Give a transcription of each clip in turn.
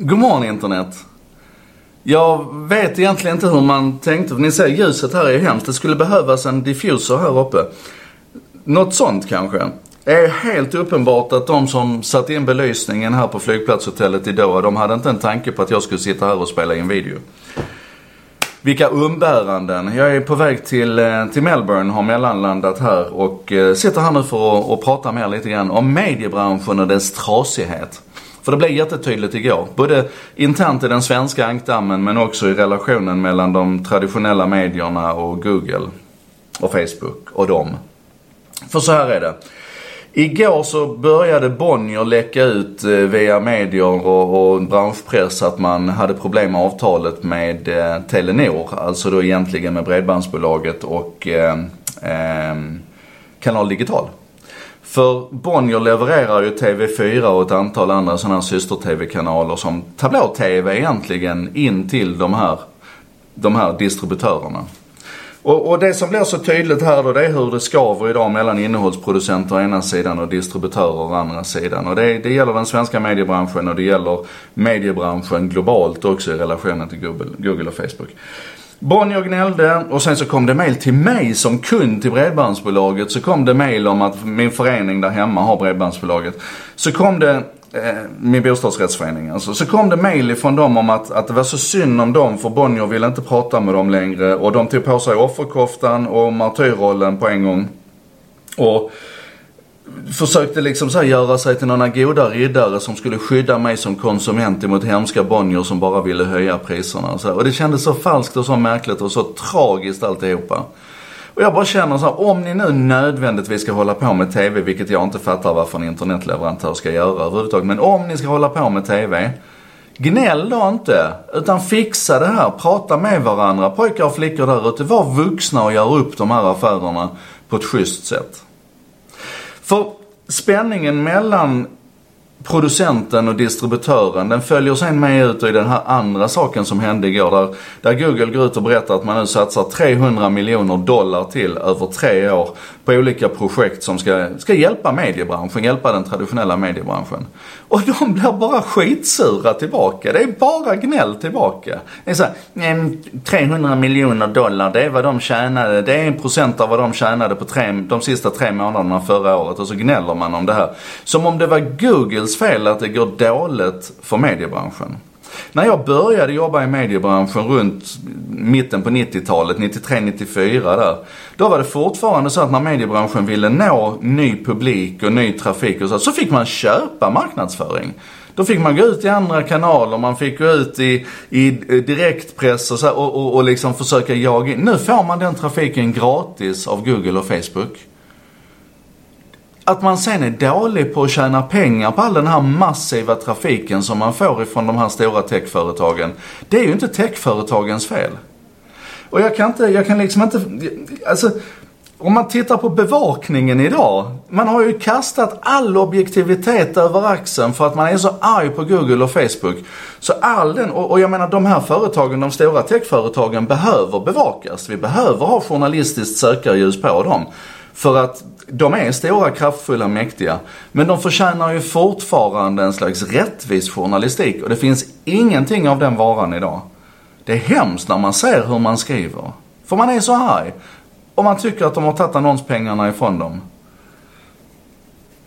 God morgon internet. Jag vet egentligen inte hur man tänkte. Ni ser ljuset här är hemskt. Det skulle behövas en diffuser här uppe. Något sånt kanske. Det är helt uppenbart att de som satte in belysningen här på flygplatshotellet i Doha, de hade inte en tanke på att jag skulle sitta här och spela in video. Vilka umbäranden. Jag är på väg till, eh, till Melbourne, har mellanlandat här och eh, sitter här nu för att, att prata mer lite grann om mediebranschen och dess trasighet. För det blev jättetydligt igår. Både internt i den svenska ankdammen men också i relationen mellan de traditionella medierna och Google och Facebook och dem. För så här är det. Igår så började Bonnier läcka ut eh, via medier och, och branschpress att man hade problem med avtalet med eh, Telenor. Alltså då egentligen med Bredbandsbolaget och eh, eh, Kanal Digital. För Bonnier levererar ju TV4 och ett antal andra sådana här syster-TV-kanaler som tablå-TV egentligen in till de här, de här distributörerna. Och, och, det som blir så tydligt här då det är hur det skaver idag mellan innehållsproducenter å ena sidan och distributörer å andra sidan. Och det, det gäller den svenska mediebranschen och det gäller mediebranschen globalt också i relationen till Google, Google och Facebook. Bonnier gnällde och sen så kom det mail till mig som kund till Bredbandsbolaget. Så kom det mail om att min förening där hemma har Bredbandsbolaget. Så kom det eh, min bostadsrättsförening alltså. Så kom det mail ifrån dem om att, att det var så synd om dem för Bonnier ville inte prata med dem längre. Och de tog på sig offerkoftan och martyrrollen på en gång. Och försökte liksom så göra sig till några goda riddare som skulle skydda mig som konsument emot hemska Bonnier som bara ville höja priserna. Och, så. och det kändes så falskt och så märkligt och så tragiskt alltihopa. Och jag bara känner så här, om ni nu nödvändigtvis ska hålla på med TV, vilket jag inte fattar varför en internetleverantör ska göra överhuvudtaget. Men om ni ska hålla på med TV, gnäll då inte. Utan fixa det här, prata med varandra, pojkar och flickor där ute. Var vuxna och gör upp de här affärerna på ett schysst sätt. För spänningen mellan producenten och distributören, den följer sen med ut i den här andra saken som hände igår. Där, där Google går ut och berättar att man nu satsar 300 miljoner dollar till över tre år på olika projekt som ska, ska hjälpa mediebranschen, hjälpa den traditionella mediebranschen. Och de blir bara skitsura tillbaka. Det är bara gnäll tillbaka. Det är så här, ehm, 300 miljoner dollar, det är vad de tjänade. Det är en procent av vad de tjänade på tre, de sista tre månaderna förra året. Och så gnäller man om det här. Som om det var Googles fel att det går dåligt för mediebranschen. När jag började jobba i mediebranschen runt mitten på 90-talet, 93-94 där. Då var det fortfarande så att när mediebranschen ville nå ny publik och ny trafik och så, så fick man köpa marknadsföring. Då fick man gå ut i andra kanaler, man fick gå ut i, i eh, direktpress och, så, och, och, och liksom försöka jaga in. Nu får man den trafiken gratis av Google och Facebook. Att man sen är dålig på att tjäna pengar på all den här massiva trafiken som man får ifrån de här stora techföretagen. Det är ju inte techföretagens fel. Och jag kan inte, jag kan liksom inte, alltså om man tittar på bevakningen idag. Man har ju kastat all objektivitet över axeln för att man är så arg på Google och Facebook. Så all den, och, och jag menar de här företagen, de stora techföretagen behöver bevakas. Vi behöver ha journalistiskt sökarljus på dem. För att de är stora, kraftfulla, mäktiga. Men de förtjänar ju fortfarande en slags rättvis journalistik och det finns ingenting av den varan idag. Det är hemskt när man ser hur man skriver. För man är så arg. Och man tycker att de har tagit annonspengarna ifrån dem.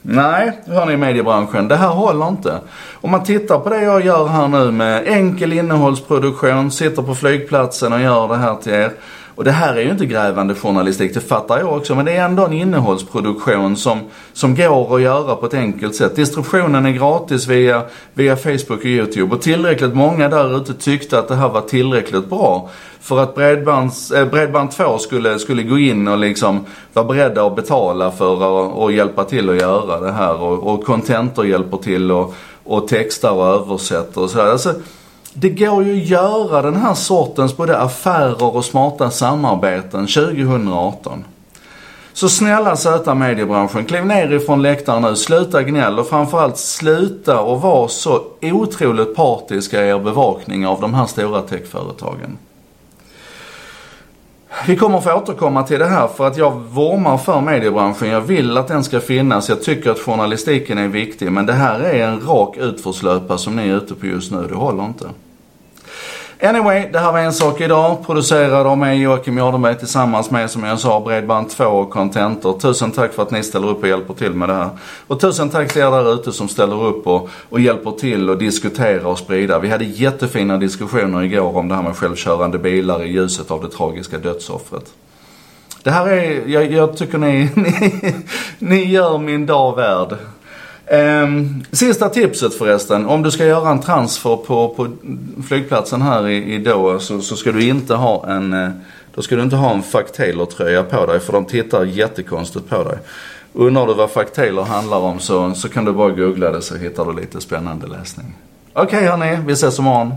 Nej, hör ni i mediebranschen, det här håller inte. Om man tittar på det jag gör här nu med enkel innehållsproduktion, sitter på flygplatsen och gör det här till er. Och det här är ju inte grävande journalistik, det fattar jag också. Men det är ändå en innehållsproduktion som, som går att göra på ett enkelt sätt. Distributionen är gratis via, via Facebook och YouTube. Och tillräckligt många där ute tyckte att det här var tillräckligt bra. För att Bredbands, eh, Bredband 2 skulle, skulle gå in och liksom vara beredda att betala för att och hjälpa till att göra det här. Och, och Contentor hjälper till och, och textar och översätter och sådär. Alltså, det går ju att göra den här sortens både affärer och smarta samarbeten 2018. Så snälla söta mediebranschen, kliv ner ifrån läktaren nu, sluta gnäll och framförallt sluta och vara så otroligt partiska i er bevakning av de här stora techföretagen vi kommer få återkomma till det här för att jag vurmar för mediebranschen. Jag vill att den ska finnas. Jag tycker att journalistiken är viktig. Men det här är en rak utförslöpa som ni är ute på just nu. Det håller inte. Anyway, det här var en sak idag. Producerad av mig Joakim Jardenberg tillsammans med, som jag sa, Bredband2 och Contentor. Tusen tack för att ni ställer upp och hjälper till med det här. Och tusen tack till er där ute som ställer upp och, och hjälper till och diskuterar och sprida. Vi hade jättefina diskussioner igår om det här med självkörande bilar i ljuset av det tragiska dödsoffret. Det här är, jag, jag tycker ni, ni, ni gör min dag värd. Um, sista tipset förresten. Om du ska göra en transfer på, på flygplatsen här i, i Doha så, så ska du inte ha en eh, då ska du inte ha en Fuck Taylor-tröja på dig för de tittar jättekonstigt på dig. Undrar du vad Fuck Taylor handlar om så, så kan du bara googla det så hittar du lite spännande läsning. Okej okay, hörni, vi ses imorgon.